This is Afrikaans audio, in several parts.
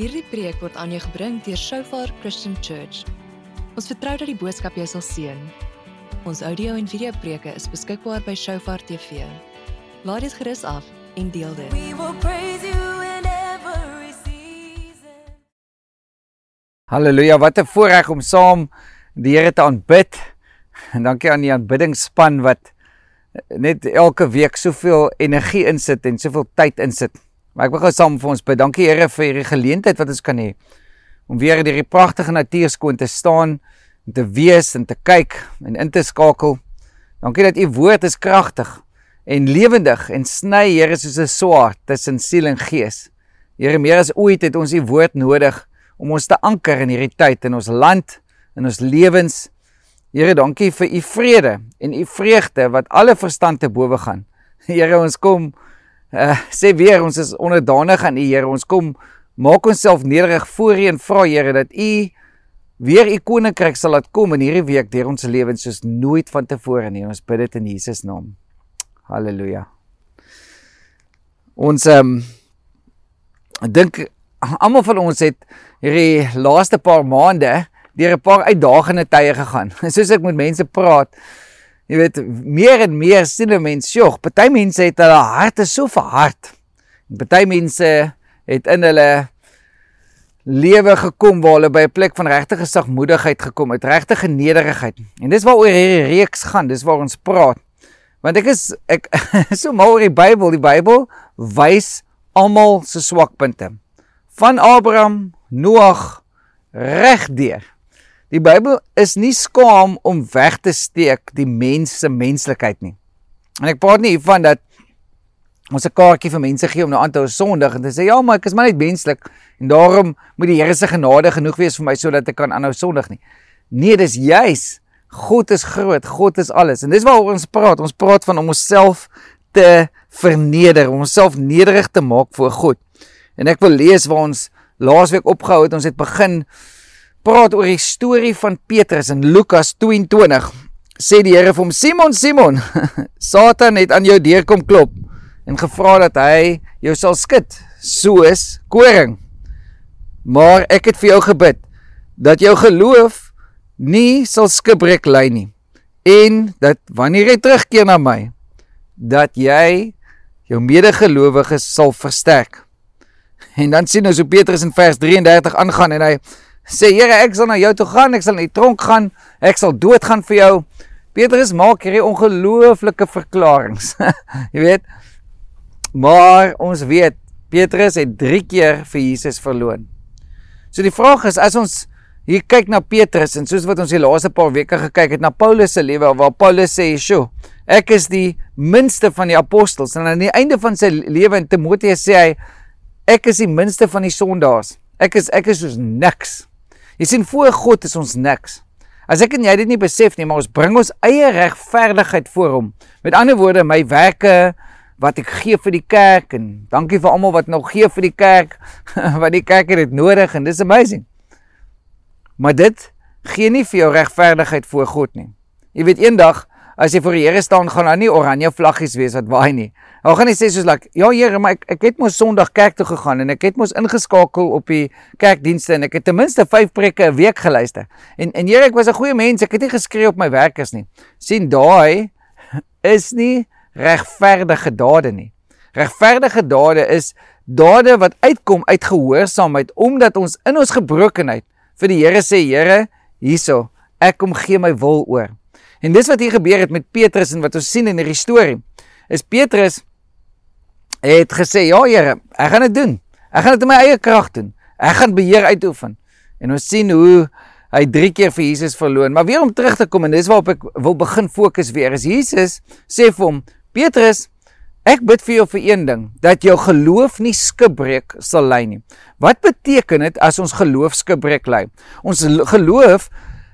Hierdie preek word aan jou gebring deur Shofar Christian Church. Ons vertrou dat die boodskap jou sal seën. Ons audio en video preke is beskikbaar by Shofar TV. Laat dit gerus af en deel dit. We will praise you in every season. Halleluja, wat 'n voorreg om saam die Here te aanbid. En dankie aan die aanbiddingsspan wat net elke week soveel energie insit en soveel tyd insit. Maar ek wil gou saam vir ons bid. Dankie Here vir hierdie geleentheid wat ons kan hê om weer deur die pragtige natuur skoon te staan en te wees en te kyk en in te skakel. Dankie dat u woord is kragtig en lewendig en sny Here soos 'n swaard tussen siel en gees. Here, meer as ooit het ons u woord nodig om ons te anker in hierdie tyd in ons land, in ons lewens. Here, dankie vir u vrede en u vreugde wat alle verstand te bowe gaan. Here, ons kom uh, sê weer ons is onderdanig aan u Here. Ons kom maak onsself nederig voor u en vra Here dat u weer u koninkryk sal laat kom in hierdie week deur ons lewens soos nooit vantevore nie. Ons bid dit in Jesus naam. Halleluja. Ons ehm um, ek dink almal van ons het hierdie laaste paar maande deur 'n paar uitdagende tye gegaan. Soos ek met mense praat, jy weet, meer en meer sien 'n mens, "Jog, party mense het hulle harte so verhard. Party mense het in hulle lewe gekom waar hulle by 'n plek van regte sagmoedigheid gekom het, regte nederigheid. En dis waaroor hierdie reeks gaan, dis waar ons praat. Want ek is ek so mal oor die Bybel, die Bybel wys almal se swakpunte. Van Abraham, Noag regdeur. Die Bybel is nie skaam om weg te steek die mens se menslikheid nie. En ek praat nie hiervan dat ons 'n kaartjie vir mense gee om nou aan te hou sondig en te sê ja, maar ek is maar net menslik en daarom moet die Here se genade genoeg wees vir my sodat ek kan aanhou sondig nie. Nee, dis juis God is groot, God is alles. En dis waaroor ons praat. Ons praat van om onsself te verneder, om onsself nederig te maak voor God. En ek wil lees waar ons laasweek opgehou het. Ons het begin praat oor die storie van Petrus in Lukas 22. Sê die Here vir hom: "Simon, Simon, Satan het aan jou deur kom klop en gevra dat hy jou sal skud soos koring. Maar ek het vir jou gebid dat jou geloof nie sal skibreek lê nie en dat wanneer jy terugkeer na my dat jy jou medegelowiges sal versterk." En dan sien ons hoe Petrus in vers 33 aangaan en hy sê Here ek sal na jou toe gaan, ek sal in die tronk gaan, ek sal doodgaan vir jou. Petrus maak hierdie ongelooflike verklaringe. jy weet. Maar ons weet Petrus het 3 keer vir Jesus verloon. So die vraag is as ons hier kyk na Petrus en soos wat ons die laaste paar weke gekyk het na Paulus se lewe waar Paulus sê, "Sjoe, ek is die minste van die apostels." En aan die einde van sy lewe in Timoteus sê hy, "Ek is die minste van die sondaars. Ek is ek is soos niks." Jy sien voor God is ons niks. As ek en jy dit nie besef nie, maar ons bring ons eie regverdigheid voor hom. Met ander woorde, my werke wat ek gee vir die kerk en dankie vir almal wat nog gee vir die kerk, want die kerk het dit nodig en dis amazing. Maar dit gee nie vir jou regverdigheid voor God nie. Jy weet eendag as jy voor die Here staan, gaan daar nie oranje vlaggies wees wat waai nie. Hy gaan nie sê soos like, ja Here, maar ek ek het mos Sondag kerk toe gegaan en ek het mos ingeskakel op die kerkdienste en ek het ten minste 5 preke 'n week geluister. En en Here, ek was 'n goeie mens, ek het nie geskree op my werkers nie. sien daai is nie regverdige dade nie. Regverdige dade is dade wat uitkom uit gehoorsaamheid omdat ons in ons gebrokenheid vir die Here sê, Here, hierso, ek kom gee my wil oor. En dis wat hier gebeur het met Petrus en wat ons sien in hierdie storie. Is Petrus het gesê, "Ja, Here, ek gaan dit doen. Ek gaan dit in my eie krag doen. Ek gaan beheer uitoefen." En ons sien hoe hy 3 keer vir Jesus verloon. Maar weer om terug te kom en dis waarop ek wil begin fokus weer. Is Jesus sê vir hom, "Petrus, ek bid vir jou vir een ding, dat jou geloof nie skibreek sal lê nie." Wat beteken dit as ons geloof skibreek lê? Ons geloof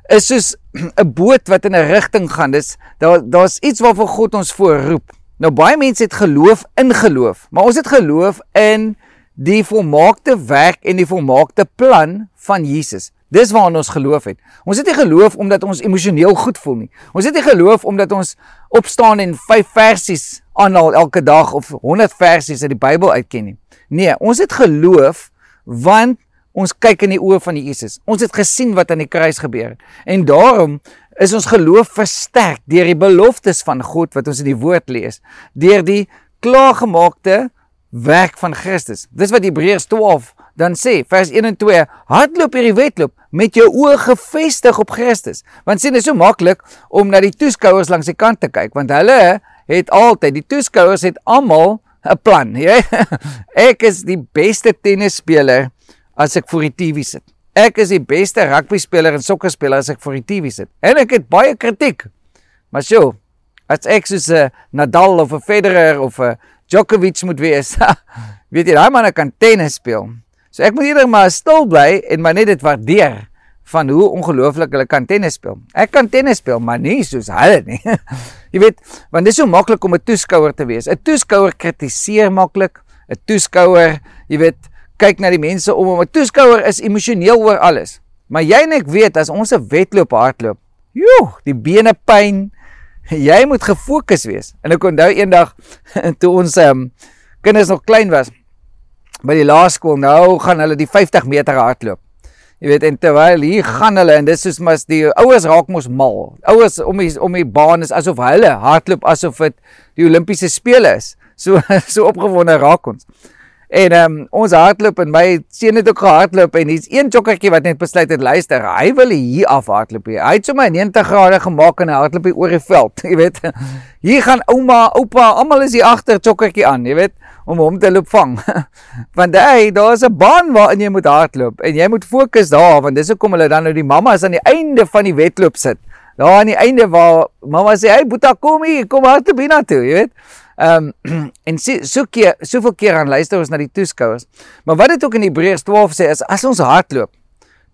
is soos 'n boot wat in 'n rigting gaan. Dis daar daar's iets waarvoor God ons voorroep. Nou baie mense het geloof in geloof, maar ons het geloof in die volmaakte werk en die volmaakte plan van Jesus. Dis waarna ons geloof het. Ons het nie geloof omdat ons emosioneel goed voel nie. Ons het nie geloof omdat ons opstaan en 5 versies aanhaal elke dag of 100 versies uit die Bybel uitken nie. Nee, ons het geloof want Ons kyk in die oë van Jesus. Ons het gesien wat aan die kruis gebeur het. En daarom is ons geloof versterk deur die beloftes van God wat ons in die woord lees, deur die klaargemaakte werk van Christus. Dis wat Hebreërs 12 dan sê, vers 1 en 2, hardloop hierdie wedloop met jou oë gefestig op Christus. Want sien, dit is so maklik om na die toeskouers langs die kant te kyk, want hulle het altyd die toeskouers het almal 'n plan, jy. Ek is die beste tennisspeler as ek voor die TV sit. Ek is die beste rugby speler en sokkerspeler as ek voor die TV sit. En ek het baie kritiek. Maar sjoe, as ek soos 'n Nadal of 'n Federer of 'n Djokovic moet wees, weet jy, daai man kan tennis speel. So ek moet eerder maar stil bly en maar net dit waardeer van hoe ongelooflik hulle kan tennis speel. Ek kan tennis speel, maar nie soos hulle nie. jy weet, want dit is so maklik om 'n toeskouer te wees. 'n Toeskouer kritiseer maklik. 'n Toeskouer, jy weet, kyk na die mense om hom. 'n Toeskouer is emosioneel oor alles. Maar jy en ek weet as ons 'n wedloop hardloop, joe, die bene pyn. Jy moet gefokus wees. En ek onthou eendag toe ons um, kinders nog klein was by die laerskool, nou gaan hulle die 50 meter hardloop. Jy weet en terwyl hier gaan hulle en dis soos mas die ouers raak mos mal. Ouers om die om die baan is asof hulle hardloop asof dit die Olimpiese spele is. So so opgewonde raak ons. En um, ons hardloop en my seun het ook gehardloop en hier's een jokkertjie wat net besluit het luister, hy wil hier af hardloop. Hy het sommer 90 grade gemaak en hy hardloop oor die veld, jy weet. Hier gaan ouma, oupa, almal is hier agter jokkertjie aan, jy weet, om hom te loop vang. want hy, daar's 'n baan waarin jy moet hardloop en jy moet fokus daar want dis hoekom hulle dan nou die mammas aan die einde van die wedloop sit. Daar aan die einde waar mamma sê, "Hey Boeta, kom hier, kom hardloop hiernatoe," jy weet. Ehm um, en so so keer soveel keer aan luister ons na die toeskouers. Maar wat dit ook in Hebreërs 12 sê is as ons hardloop,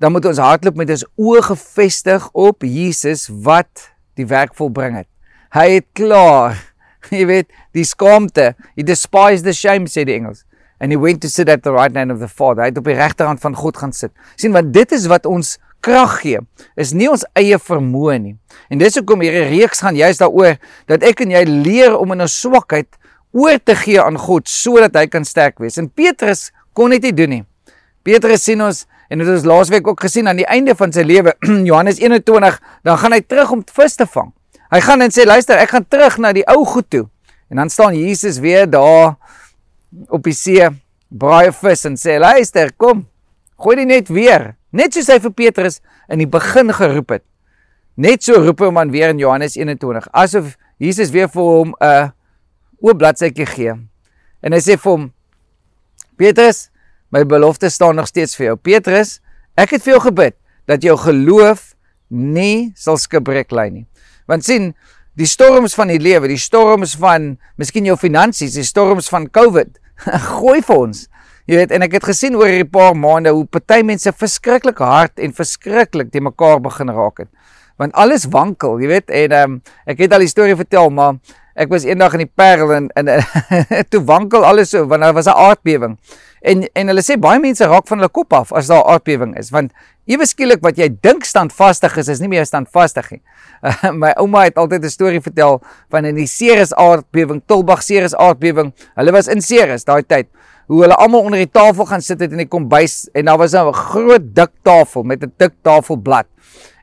dan moet ons hardloop met ons oë gefestig op Jesus wat die werk volbring het. Hy het klaar, jy weet, die skaamte, he despised the shame sê die Engels. And he went to sit at the right hand of the Father. Hy het op die regterhand van God gaan sit. sien want dit is wat ons krag gee is nie ons eie vermoë nie. En dis hoekom hierdie reeks gaan juist daaroor dat ek en jy leer om in ons swakheid oor te gee aan God sodat hy kan sterk wees. En Petrus kon dit nie doen nie. Petrus sien ons en dit ons laasweek ook gesien aan die einde van sy lewe Johannes 21 dan gaan hy terug om vis te vang. Hy gaan en sê luister, ek gaan terug na die ou goed toe. En dan staan Jesus weer daar op die see, braai vis en sê luister, kom. Gooi dit net weer. Net soos hy vir Petrus in die begin geroep het. Net so roep hom aan weer in Johannes 21, asof Jesus weer vir hom 'n oop bladsytjie gee. En hy sê vir hom: Petrus, my belofte staan nog steeds vir jou. Petrus, ek het vir jou gebid dat jou geloof nie sal skibreek lê nie. Want sien, die storms van die lewe, die storms van miskien jou finansies, die storms van COVID, gooi vir ons Jy weet en ek het gesien oor hierdie paar maande hoe party mense verskriklik hard en verskriklik te mekaar begin raak het. Want alles wankel, jy weet en um, ek het al die storie vertel, maar ek was eendag in die Parel en en toe wankel alles so want daar was 'n aardbewing. En en hulle sê baie mense raak van hulle kop af as daar 'n aardbewing is want ewe skielik wat jy dink standvastig is is nie meer standvastig nie. Uh, my ouma het altyd 'n storie vertel van in die Ceres aardbewing, Tulbag Ceres aardbewing. Hulle was in Ceres daai tyd hoe hulle almal onder die tafel gaan sit het in die kombuis en daar was 'n groot dik tafel met 'n dik tafelblad.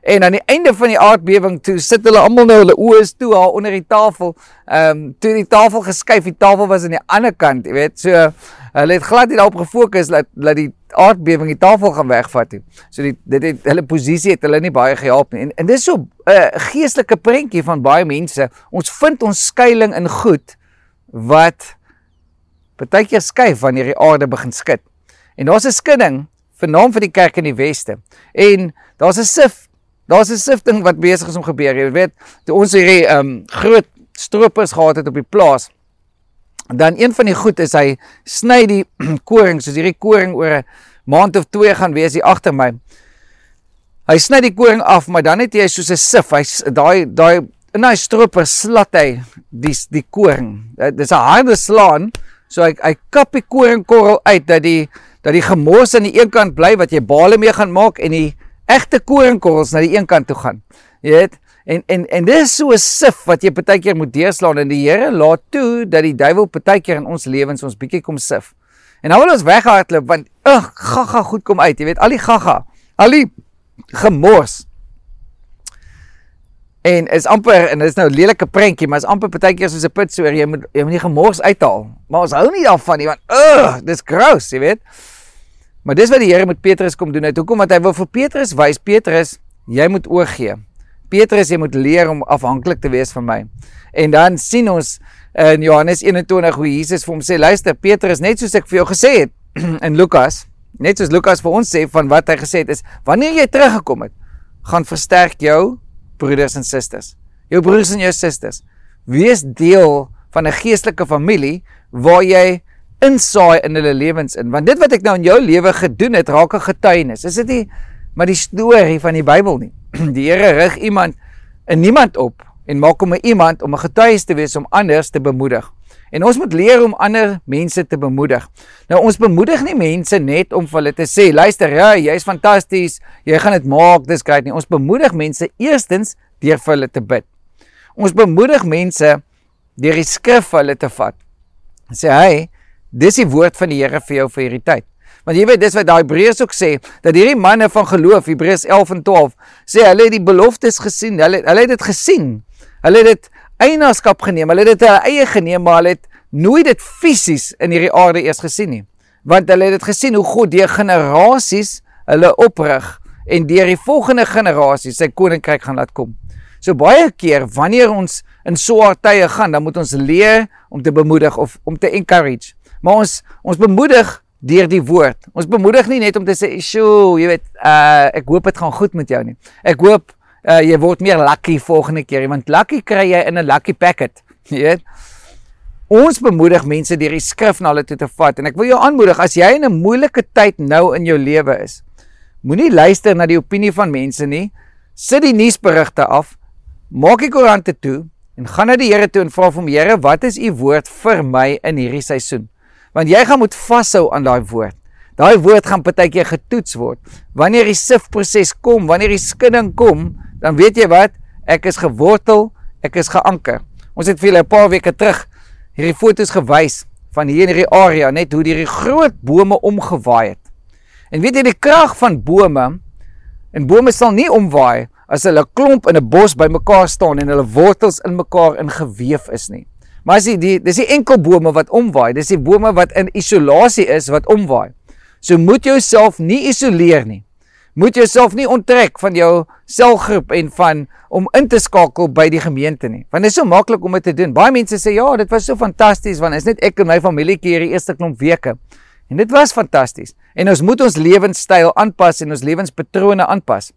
En aan die einde van die aardbewing toe sit hulle almal nou hulle oë is toe daar onder die tafel. Ehm um, toe die tafel geskuif, die tafel was aan die ander kant, jy weet. So hulle het glad nie daarop gefokus dat dat die aardbewing die tafel gaan wegvat nie. So die dit het hulle posisie het hulle nie baie gehelp nie. En en dis so 'n uh, geestelike prentjie van baie mense. Ons vind ons skuilings in goed wat partykeer skuif wanneer die aarde begin skud. En daar's 'n skudding vernaam vir die kerk in die weste. En daar's 'n sif, daar's 'n sifting wat besig is om gebeur. Jy weet, toe ons hierdie ehm um, groot stroopers gehad het op die plaas, dan een van die goed is hy sny die koring, soos hierdie koring oor 'n maand of twee gaan wees hier agter my. Hy sny die koring af, maar dan het hy soos 'n sif, hy daai daai in hy stroper slat hy die die koring. Dit is 'n harde slaan So hy hy kap die koringkorrel uit dat die dat die gemors aan die een kant bly wat jy bale mee gaan maak en die egte koringkorrels na die een kant toe gaan. Jy weet? En en en dis so 'n sif wat jy partykeer moet deurslaan en die Here laat toe dat die duiwel partykeer in ons lewens ons bietjie kom sif. En dan wil ons weghardloop want ag, gaga goed kom uit. Jy weet, al die gaga, al die gemors. En is amper en dit is nou 'n lelike prentjie, maar is amper partykeer soos 'n pitsoor, jy moet jy moet nie gemors uithaal. Maar ons hou nie daarvan nie want ugh, dis gross, jy weet. Maar dis wat die Here met Petrus kom doen het. Hoekom? Want hy wil vir Petrus wys, Petrus, jy moet oorgee. Petrus, jy moet leer om afhanklik te wees van my. En dan sien ons in Johannes 21 hoe Jesus vir hom sê, luister Petrus, net soos ek vir jou gesê het in Lukas, net soos Lukas vir ons sê van wat hy gesê het is, wanneer jy teruggekom het, gaan versterk jou broeders en susters. Jou broers en jou susters. Wees deel van 'n geestelike familie waar jy insaai in hulle lewens in. Want dit wat ek nou in jou lewe gedoen het, raak 'n getuienis. Is dit nie maar die storie van die Bybel nie? Die Here rig iemand in niemand op en maak hom 'n iemand om 'n getuie te wees om anders te bemoedig. En ons moet leer om ander mense te bemoedig. Nou ons bemoedig nie mense net om vir hulle te sê, luister, ja, jy's fantasties, jy gaan dit maak, dis great nie. Ons bemoedig mense eerstens deur vir hulle te bid. Ons bemoedig mense deur die skrif vir hulle te vat. Sê hy, dis die woord van die Here vir jou vir hierdie tyd. Want jy weet dis wat daai Hebreërs ook sê dat hierdie manne van geloof Hebreërs 11 en 12 sê hulle het die beloftes gesien. Hulle hulle het dit gesien. Hulle het dit eienaarskap geneem. Hulle het dit hulle eie geneem, maar hulle het nooit dit fisies in hierdie aarde eers gesien nie. Want hulle het dit gesien hoe God deur generasies hulle oprig en deur die volgende generasie sy koninkryk gaan laat kom. So baie keer wanneer ons in swaar tye gaan, dan moet ons leer om te bemoedig of om te encourage. Maar ons ons bemoedig deur die woord. Ons bemoedig nie net om te sê, "Sjoe, jy weet, uh ek hoop dit gaan goed met jou nie." Ek hoop uh, jy word meer lucky volgende keer want lucky kry jy in 'n lucky packet jy weet. Ons bemoedig mense deur die skrif na hulle toe te vat en ek wil jou aanmoedig as jy in 'n moeilike tyd nou in jou lewe is moenie luister na die opinie van mense nie. Sit die nuusberigte af maak die koerante toe en gaan na die Here toe en vra vir hom Here wat is u woord vir my in hierdie seisoen? Want jy gaan moet vashou aan daai woord. Daai woord gaan partykeer getoets word. Wanneer die sifproses kom, wanneer die skidding kom, dan weet jy wat? Ek is gewortel, ek is geanker. Ons het vir julle 'n paar weke terug hierdie foto's gewys van hier in hierdie area, net hoe hierdie groot bome omgewaai het. En weet jy die krag van bome? En bome sal nie omwaai as hulle klomp in 'n bos bymekaar staan en hulle wortels in mekaar ingeweef is nie. Maar as jy die dis die enkel bome wat omwaai, dis die bome wat in isolasie is wat omwaai. So moet jouself nie isoleer nie. Moet jouself nie onttrek van jou selgroep en van om in te skakel by die gemeente nie. Want dit is so maklik om dit te doen. Baie mense sê ja, dit was so fantasties want is net ek en my familietjie hierdie eerste klomp weke. En dit was fantasties. En ons moet ons lewenstyl aanpas en ons lewenspatrone aanpas.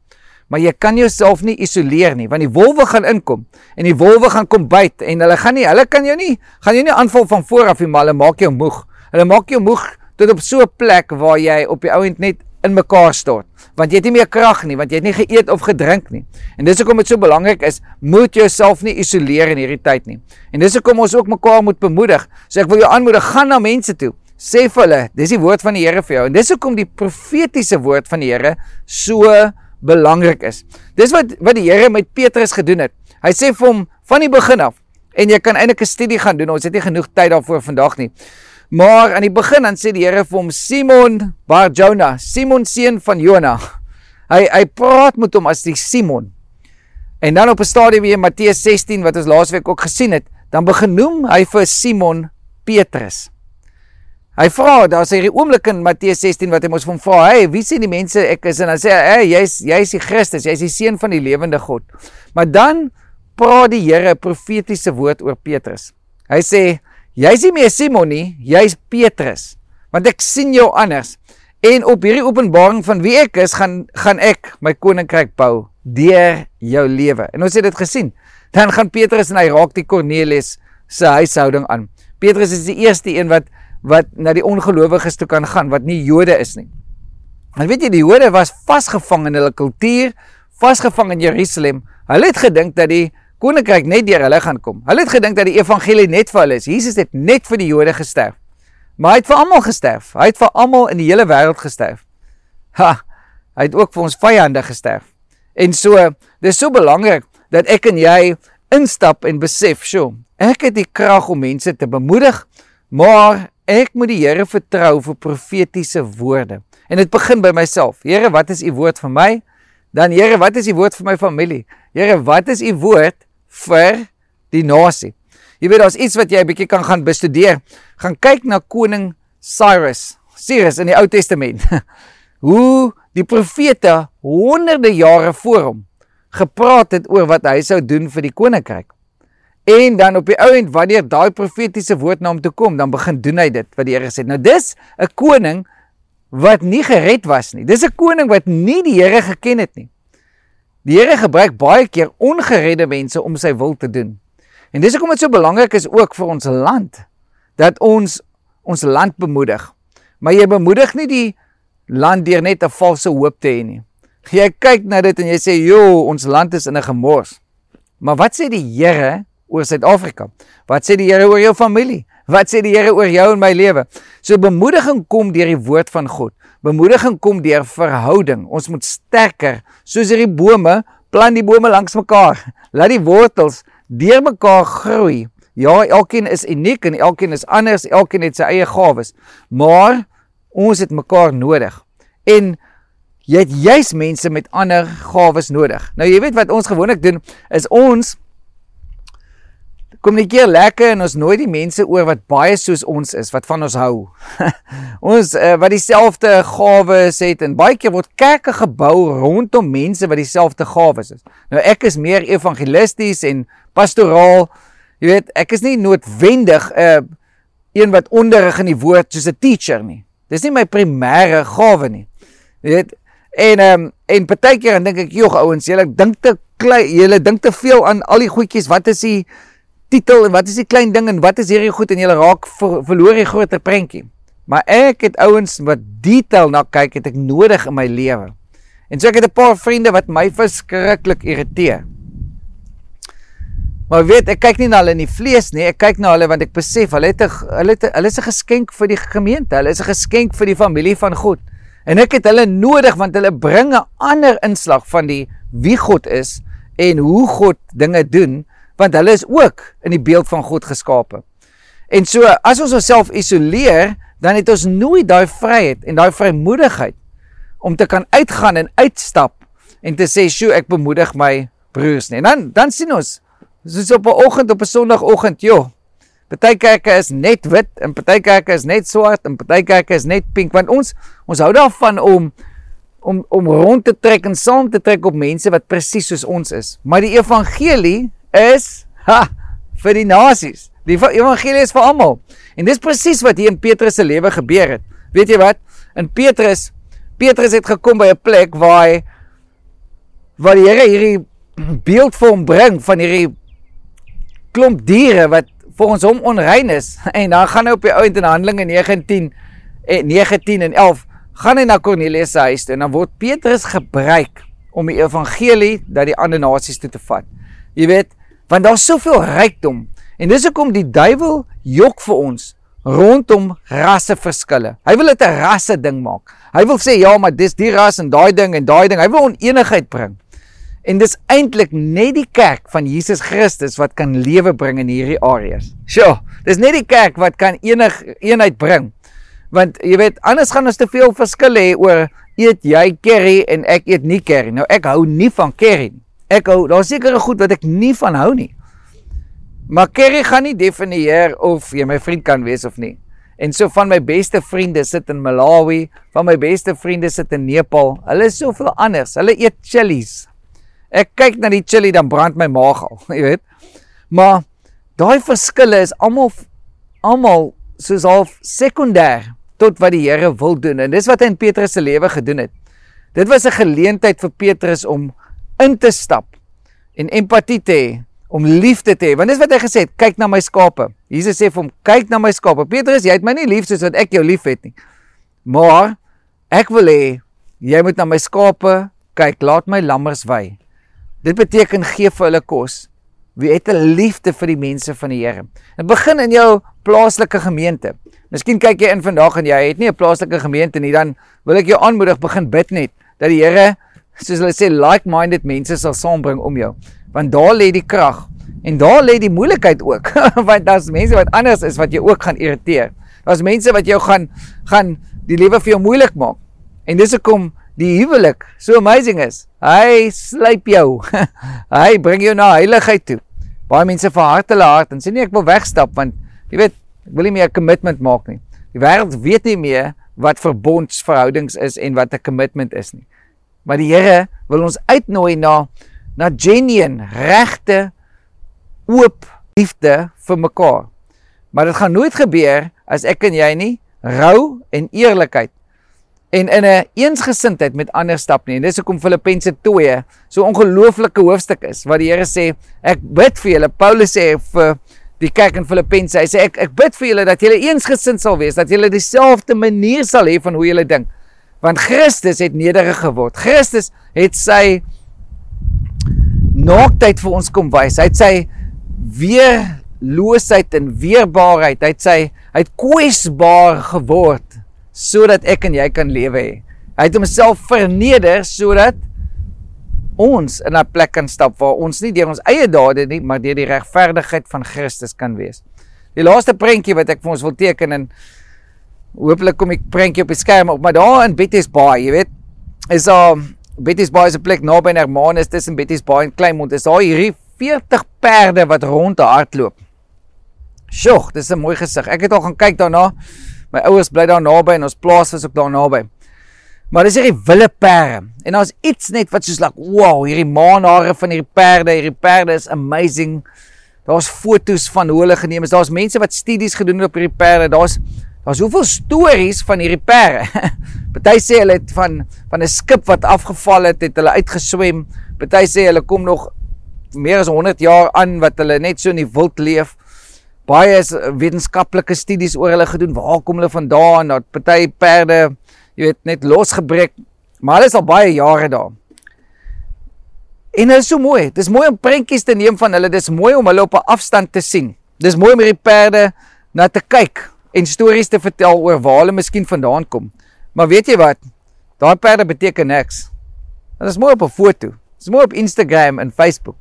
Maar jy kan jouself nie isoleer nie want die wolwe gaan inkom en die wolwe gaan kom byt en hulle gaan nie hulle kan jou nie gaan jou nie aanval van voor af nie maar hulle maak jou moeg. Hulle maak jou moeg tot op so 'n plek waar jy op die ouend net in mekaar stort want jy het nie meer krag nie want jy het nie geëet of gedrink nie. En dis hoekom dit so belangrik is moet jouself nie isoleer in hierdie tyd nie. En dis hoekom ons ook mekaar moet bemoedig. So ek wil jou aanmoedig gaan na mense toe. Sê vir hulle dis die woord van die Here vir jou. En dis hoekom die profetiese woord van die Here so belangrik is. Dis wat wat die Here met Petrus gedoen het. Hy sê vir hom van die begin af en jy kan eintlik 'n studie gaan doen ons het nie genoeg tyd daarvoor vandag nie Maar aan die begin dan sê die Here vir hom Simon Bar-Jona, Simon seun van Jona. Hy hy praat met hom as die Simon. En dan op 'n stadium in Matteus 16 wat ons laasweek ook gesien het, dan begin noem hy vir Simon Petrus. Hy vra, daar's hierdie oomblik in Matteus 16 wat hy mos van vra, "Hey, wie sê die mense ek is?" En dan sê hy, "Hey, jy's jy's die Christus, jy's die seun van die lewende God." Maar dan praat die Here 'n profetiese woord oor Petrus. Hy sê, Jy's nie meer Simon nie, jy's Petrus. Want ek sien jou anders. En op hierdie openbaring van wie ek is, gaan gaan ek my koninkryk bou deur jou lewe. En ons het dit gesien. Dan gaan Petrus en hy raak die Kornelius se huishouding aan. Petrus is die eerste een wat wat na die ongelowiges toe kan gaan wat nie Jode is nie. En weet jy die Jode was vasgevang in hulle kultuur, vasgevang in Jerusalem. Hulle het gedink dat die koninkryk net deur hulle gaan kom. Hulle het gedink dat die evangelie net vir hulle is. Jesus het net vir die Jode gesterf. Maar hy het vir almal gesterf. Hy het vir almal in die hele wêreld gesterf. Ha, hy het ook vir ons vyande gesterf. En so, dis so belangrik dat ek en jy instap en besef, sjo, ek het die krag om mense te bemoedig, maar ek moet die Here vertrou vir profetiese woorde. En dit begin by myself. Here, wat is u woord vir my? Dan Here, wat is u woord vir my familie? Here, wat is u woord vir die nasie? Jy weet daar's iets wat jy 'n bietjie kan gaan bestudeer. Gaan kyk na koning Cyrus, Cyrus in die Ou Testament. Hoe die profete honderde jare voor hom gepraat het oor wat hy sou doen vir die koninkryk. En dan op die ou end wanneer daai profetiese woord na hom toe kom, dan begin doen hy dit wat die Here gesê het. Nou dis 'n koning wat nie gered was nie. Dis 'n koning wat nie die Here geken het nie. Die Here gebruik baie keer ongeredde mense om sy wil te doen. En dis hoekom dit so belangrik is ook vir ons land dat ons ons land bemoedig. Maar jy bemoedig nie die land deur net 'n valse hoop te hê nie. Jy kyk na dit en jy sê, "Jo, ons land is in 'n gemors." Maar wat sê die Here oor Suid-Afrika? Wat sê die Here oor jou familie? Wat sê die Here oor jou en my lewe? So bemoediging kom deur die woord van God. Bemoediging kom deur verhouding. Ons moet sterker, soos hierdie bome, plant die bome langs mekaar. Laat die wortels deur mekaar groei. Ja, elkeen is uniek en elkeen is anders, elkeen het sy eie gawes. Maar ons het mekaar nodig. En jy het juis mense met ander gawes nodig. Nou jy weet wat ons gewoonlik doen is ons kommunikeer lekker en ons nooi die mense oor wat baie soos ons is, wat van ons hou. ons uh, wat dieselfde gawes het en baie keer word kerke gebou rondom mense wat dieselfde gawes is. Nou ek is meer evangelisties en pastoraal. Jy weet, ek is nie noodwendig 'n uh, een wat onderrig in die woord soos 'n teacher nie. Dis nie my primêre gawe nie. Jy weet, En ehm um, en partykeer dan dink ek, "Jog ouens, julle dink te klein, julle dink te veel aan al die goedjies. Wat is die titel en wat is die klein ding en wat is hierdie goed en julle raak ver, verloor die groter prentjie." Maar ek het ouens wat detail na kyk, het ek nodig in my lewe. En so ek het 'n paar vriende wat my verskriklik irriteer. Maar weet, ek kyk nie na hulle in die vlees nie, ek kyk na hulle want ek besef hulle het 'n hulle het hulle is 'n geskenk vir die gemeente. Hulle is 'n geskenk vir die familie van God. En ek het hulle nodig want hulle bring 'n ander inslag van die wie God is en hoe God dinge doen want hulle is ook in die beeld van God geskape. En so as ons onsself isoleer, dan het ons nooit daai vryheid en daai vrymoedigheid om te kan uitgaan en uitstap en te sê, "Sjoe, ek bemoedig my broers nie." En dan dan sien ons soos op 'n oggend op 'n Sondagoggend, joh, Party kerke is net wit en party kerke is net swart en party kerke is net pink want ons ons hou daarvan om om om rond te trek en saam te trek op mense wat presies soos ons is. Maar die evangelie is ha vir die nasies. Die evangelie is vir almal. En dis presies wat hier in Petrus se lewe gebeur het. Weet jy wat? In Petrus Petrus het gekom by 'n plek waar hy waar die Here hierdie beeld vir hom bring van hierdie klomp diere wat volgens hom onrein is en dan gaan hy op die ount in Handelinge 19 en 19 en 11 gaan hy na Kornelius se huis toe en dan word Petrus gebruik om die evangelie dat die ander nasies toe te vat. Jy weet, want daar's soveel rykdom en dis hoekom die duiwel jok vir ons rondom rasseverskille. Hy wil dit 'n rasse ding maak. Hy wil sê ja, maar dis die ras en daai ding en daai ding. Hy wil oneenigheid bring. En dis eintlik net die kerk van Jesus Christus wat kan lewe bring in hierdie areas. Sjoe, dis net die kerk wat kan enig eenheid bring. Want jy weet, anders gaan ons te veel verskil hê oor eet jy curry en ek eet nie curry. Nou ek hou nie van curry nie. Ek hou daar sekerre goed wat ek nie van hou nie. Maar curry gaan nie definieer of jy my vriend kan wees of nie. En so van my beste vriende sit in Malawi, van my beste vriende sit in Nepal. Hulle is soveel anders. Hulle eet chillies. Ek kyk na die chili dan brand my maag al, jy weet. Maar daai verskille is almal almal soos half sekondêr tot wat die Here wil doen en dis wat hy in Petrus se lewe gedoen het. Dit was 'n geleentheid vir Petrus om in te stap en empatie te hê, om liefde te hê. Want dis wat hy gesê het, kyk na my skape. Jesus sê vir hom, kyk na my skape. Petrus, jy het my nie lief soos wat ek jou liefhet nie. Maar ek wil hê jy moet na my skape kyk, laat my lammers wy. Dit beteken gee vir hulle kos. Wie het 'n liefde vir die mense van die Here. Dit begin in jou plaaslike gemeente. Miskien kyk jy in vandag en jy het nie 'n plaaslike gemeente nie, dan wil ek jou aanmoedig begin bid net dat die Here, soos hulle sê, like-minded mense sal saambring om jou. Want daar lê die krag en daar lê die moeilikheid ook, want daar's mense wat anders is wat jou ook gaan irriteer. Daar's mense wat jou gaan gaan die lewe vir jou moeilik maak. En dis hoekom die huwelik so amazing is. Hy slyp jou. hy bring jou na heiligheid toe. Baie mense verhard hulle hart en sê nee, ek wil wegstap want jy weet, ek wil nie meer 'n commitment maak nie. Die wêreld weet nie meer wat verbondsverhoudings is en wat 'n commitment is nie. Maar die Here wil ons uitnooi na na genuine, regte oop liefde vir mekaar. Maar dit gaan nooit gebeur as ek en jy nie rou en eerlikheid en in 'n eensgesindheid met ander stap nie. En dis hoekom Filippense 2 so ongelooflike hoofstuk is wat die Here sê, ek bid vir julle. Paulus sê vir die kerk in Filippense, hy sê ek ek bid vir julle dat julle eensgesind sal wees, dat julle dieselfde manier sal hê van hoe julle dink. Want Christus het nederig geword. Christus het sy naaktheid vir ons kom wys. Hy het sy weerloosheid en weerbaarheid, hy het sy hy het kwesbaar geword sodat ek en jy kan lewe hê. Hy het homself verneder sodat ons in 'n plek kan stap waar ons nie deur ons eie dade nie, maar deur die regverdigheid van Christus kan wees. Die laaste prentjie wat ek vir ons wil teken en hooplik kom ek prentjie op die skerm op, maar daar in Betty's Bay, jy weet, is daar Betty's Bay is 'n plek naby Hermanus tussen Betty's Bay en Kleinmond. Is daar hierdie 40 perde wat rond hardloop. Sjoe, dis 'n mooi gesig. Ek het al gaan kyk daarna. My ouers bly daar naby en ons plaas is ook daar naby. Maar dis hierdie wille perde. En daar's iets net wat soos like, wow, hierdie maanhare van hierdie perde, hierdie perde is amazing. Daar's fotos van hoe hulle geneem is. Daar's mense wat studies gedoen het op hierdie perde. Daar's daar's soveel stories van hierdie perde. Party sê hulle het van van 'n skip wat afgeval het, het hulle uitgeswem. Party sê hulle kom nog meer as 100 jaar aan wat hulle net so in die wild leef. Baie is wetenskaplike studies oor hulle gedoen. Waar kom hulle vandaan? Dat party perde, jy weet, net losgebreek. Maar hulle is al baie jare daar. En dit is so mooi. Dit is mooi om prentjies te neem van hulle. Dit is mooi om hulle op 'n afstand te sien. Dit is mooi om hierdie perde na te kyk en stories te vertel oor waar hulle miskien vandaan kom. Maar weet jy wat? Daai perde beteken niks. Dit is mooi op 'n foto. Dit is mooi op Instagram en Facebook.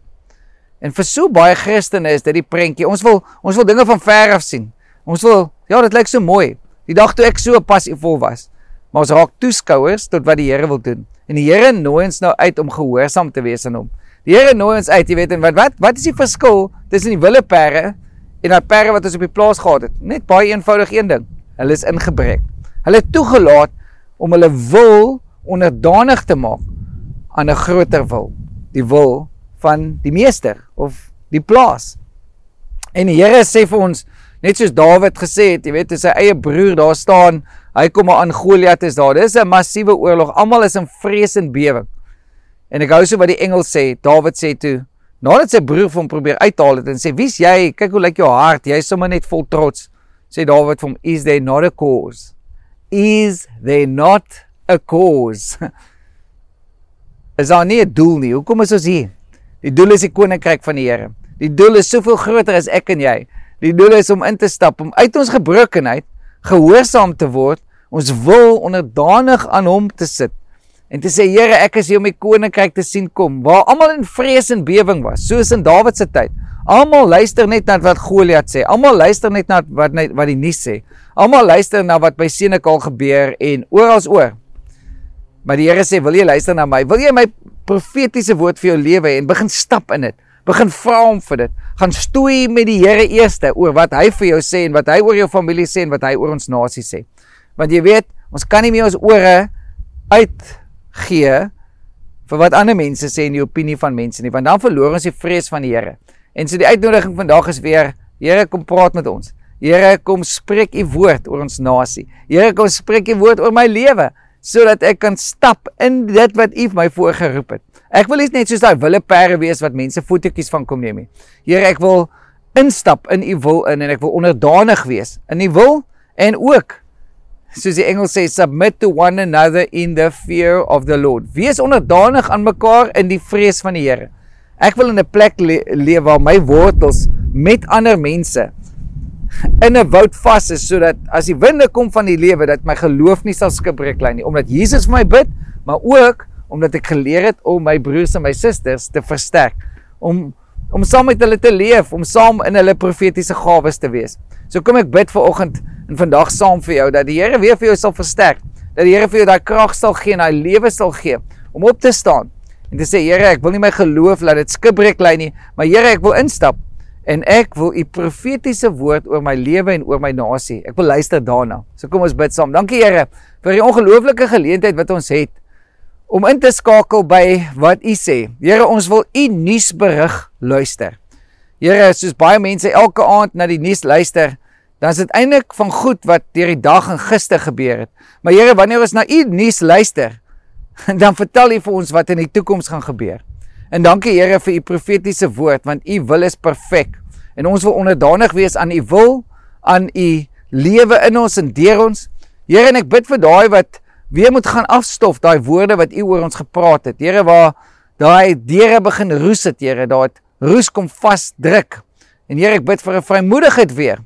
En vir so baie Christene is dit die prentjie. Ons wil ons wil dinge van ver af sien. Ons wil ja, dit lyk so mooi. Die dag toe ek so passievol was. Maar ons raak toeskouers tot wat die Here wil doen. En die Here nooi ons nou uit om gehoorsaam te wees aan hom. Die Here nooi ons uit, jy weet en wat wat wat is die verskil tussen die wille perde en daai perde wat ons op die plaas gehad het? Net baie eenvoudig een ding. Hulle is ingebreek. Hulle het toegelaat om hulle wil onderdanig te maak aan 'n groter wil. Die wil van die meester of die plaas. En die Here sê vir ons, net soos Dawid gesê het, jy weet, sy eie broer daar staan, hy kom aan Goliat is daar. Dis 'n massiewe oorlog. Almal is in vrees en bewering. En ek hou so wat die engel sê. Dawid sê toe, nadat sy broer hom probeer uithaal het en sê, "Wie's jy? Kyk hoe lyk jou hart. Jy's sommer net vol trots." Sê Dawid vir hom, "Is there not a cause? Is there not a cause?" Is daar nie 'n doel nie? Hoekom is ons hier? Die doel is die koninkryk van die Here. Die doel is soveel groter as ek en jy. Die doel is om in te stap, om uit ons gebrokenheid gehoorsaam te word, ons wil onderdanig aan hom te sit en te sê Here, ek is hier om die koninkryk te sien kom, waar almal in vrees en bewering was, soos in Dawid se tyd. Almal luister net na wat Goliat sê. Almal luister net na wat net wat die nuus sê. Almal luister na wat by Senekal gebeur en oral oor. Maar die Here sê, "Wil jy luister na my? Wil jy my profetiese woord vir jou lewe en begin stap in dit. Begin vra hom vir dit. Gaan stoei met die Here eerste oor wat hy vir jou sê en wat hy oor jou familie sê en wat hy oor ons nasie sê. Want jy weet, ons kan nie meer ons ore uitgee vir wat ander mense sê en die opinie van mense nie, want dan verloor ons die vrees van die Here. En so die uitnodiging vandag is weer, Here kom praat met ons. Here kom spreek u woord oor ons nasie. Here kom spreek u woord oor my lewe sodat ek kan stap in dit wat U vir my voorgeroep het. Ek wil net soos daai wille perde wees wat mense fotootjies van kom neem nie. Here, ek wil instap in U wil in en ek wil onderdanig wees in U wil en ook soos die Engels sê submit to one another in the fear of the Lord. Wees onderdanig aan mekaar in die vrees van die Here. Ek wil in 'n plek le leef waar my wortels met ander mense in 'n woud vas is sodat as die winde kom van die lewe dat my geloof nie sal skipbreek lê nie omdat Jesus vir my bid maar ook omdat ek geleer het om my broers en my susters te versterk om om saam met hulle te leef om saam in hulle profetiese gawes te wees so kom ek bid vir oggend en vandag saam vir jou dat die Here weer vir jou sal versterk. Dat die Here vir jou daai krag sal gee en daai lewe sal gee om op te staan en te sê Here, ek wil nie my geloof laat dit skibreek lê nie, maar Here, ek wil instap en ek wil u profetiese woord oor my lewe en oor my nasie. Ek wil luister daarna. So kom ons bid saam. Dankie Here vir die ongelooflike geleentheid wat ons het om in te skakel by wat u sê. Here, ons wil u nuusberig luister. Here, soos baie mense elke aand na die nuus luister, dan is dit eintlik van goed wat deur die dag en gister gebeur het. Maar Here, wanneer ons na u nuus luister, dan vertel u vir ons wat in die toekoms gaan gebeur. En dankie Here vir u profetiese woord want u wil is perfek. En ons wil onderdanig wees aan u wil, aan u lewe in ons en deur ons. Here, en ek bid vir daai wat weer moet gaan afstof daai woorde wat u oor ons gepraat het. Here, waar daai deure begin roes het, Here, daai roes kom vasdruk. En Here, ek bid vir 'n vrymoedigheid weer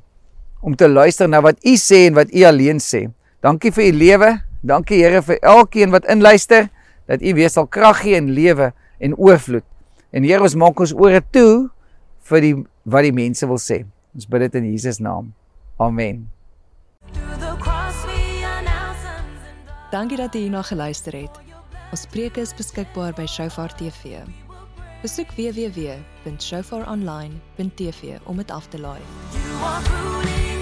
om te luister na wat u sê en wat u alleen sê. Dankie vir u lewe. Dankie Here vir elkeen wat inluister dat u weer sal krag gee en lewe en oorvloed. En Here, ons maak ons ore toe vir die wat die mense wil sê. Ons bid dit in Jesus naam. Amen. Dankie dat jy hierna geluister het. Ons preke is beskikbaar by Shofar TV. Besoek www.shofaronline.tv om dit af te laai. You are truly